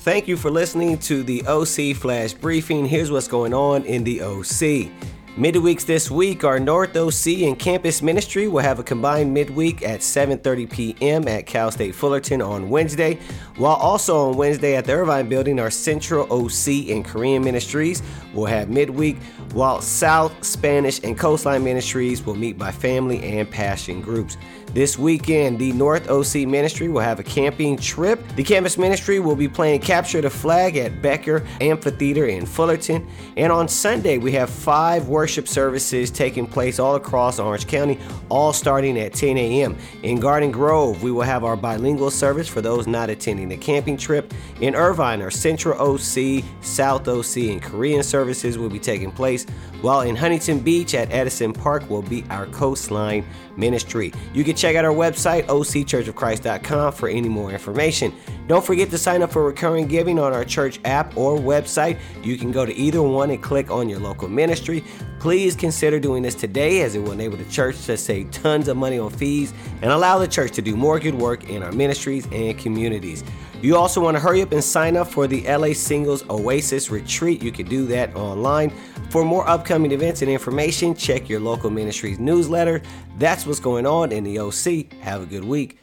Thank you for listening to the OC Flash Briefing. Here's what's going on in the OC. Midweeks this week, our North OC and Campus Ministry will have a combined midweek at 7:30 p.m. at Cal State Fullerton on Wednesday, while also on Wednesday at the Irvine Building, our Central OC and Korean Ministries will have midweek, while South Spanish and Coastline Ministries will meet by family and passion groups. This weekend, the North OC Ministry will have a camping trip. The campus ministry will be playing Capture the Flag at Becker Amphitheater in Fullerton. And on Sunday, we have five worship services taking place all across Orange County, all starting at 10 a.m. In Garden Grove, we will have our bilingual service for those not attending the camping trip. In Irvine, our Central OC, South OC, and Korean services will be taking place, while in Huntington Beach at Edison Park will be our Coastline Ministry. You can check out our website, occhurchofchrist.com, for any more information. Don't forget to sign up for recurring giving on our church app or website. You can go to either one and click on your local ministry. Please consider doing this today as it will enable the church to save tons of money on fees and allow the church to do more good work in our ministries and communities. You also want to hurry up and sign up for the LA Singles Oasis Retreat. You can do that online. For more upcoming events and information, check your local ministry's newsletter. That's what's going on in the OC. Have a good week.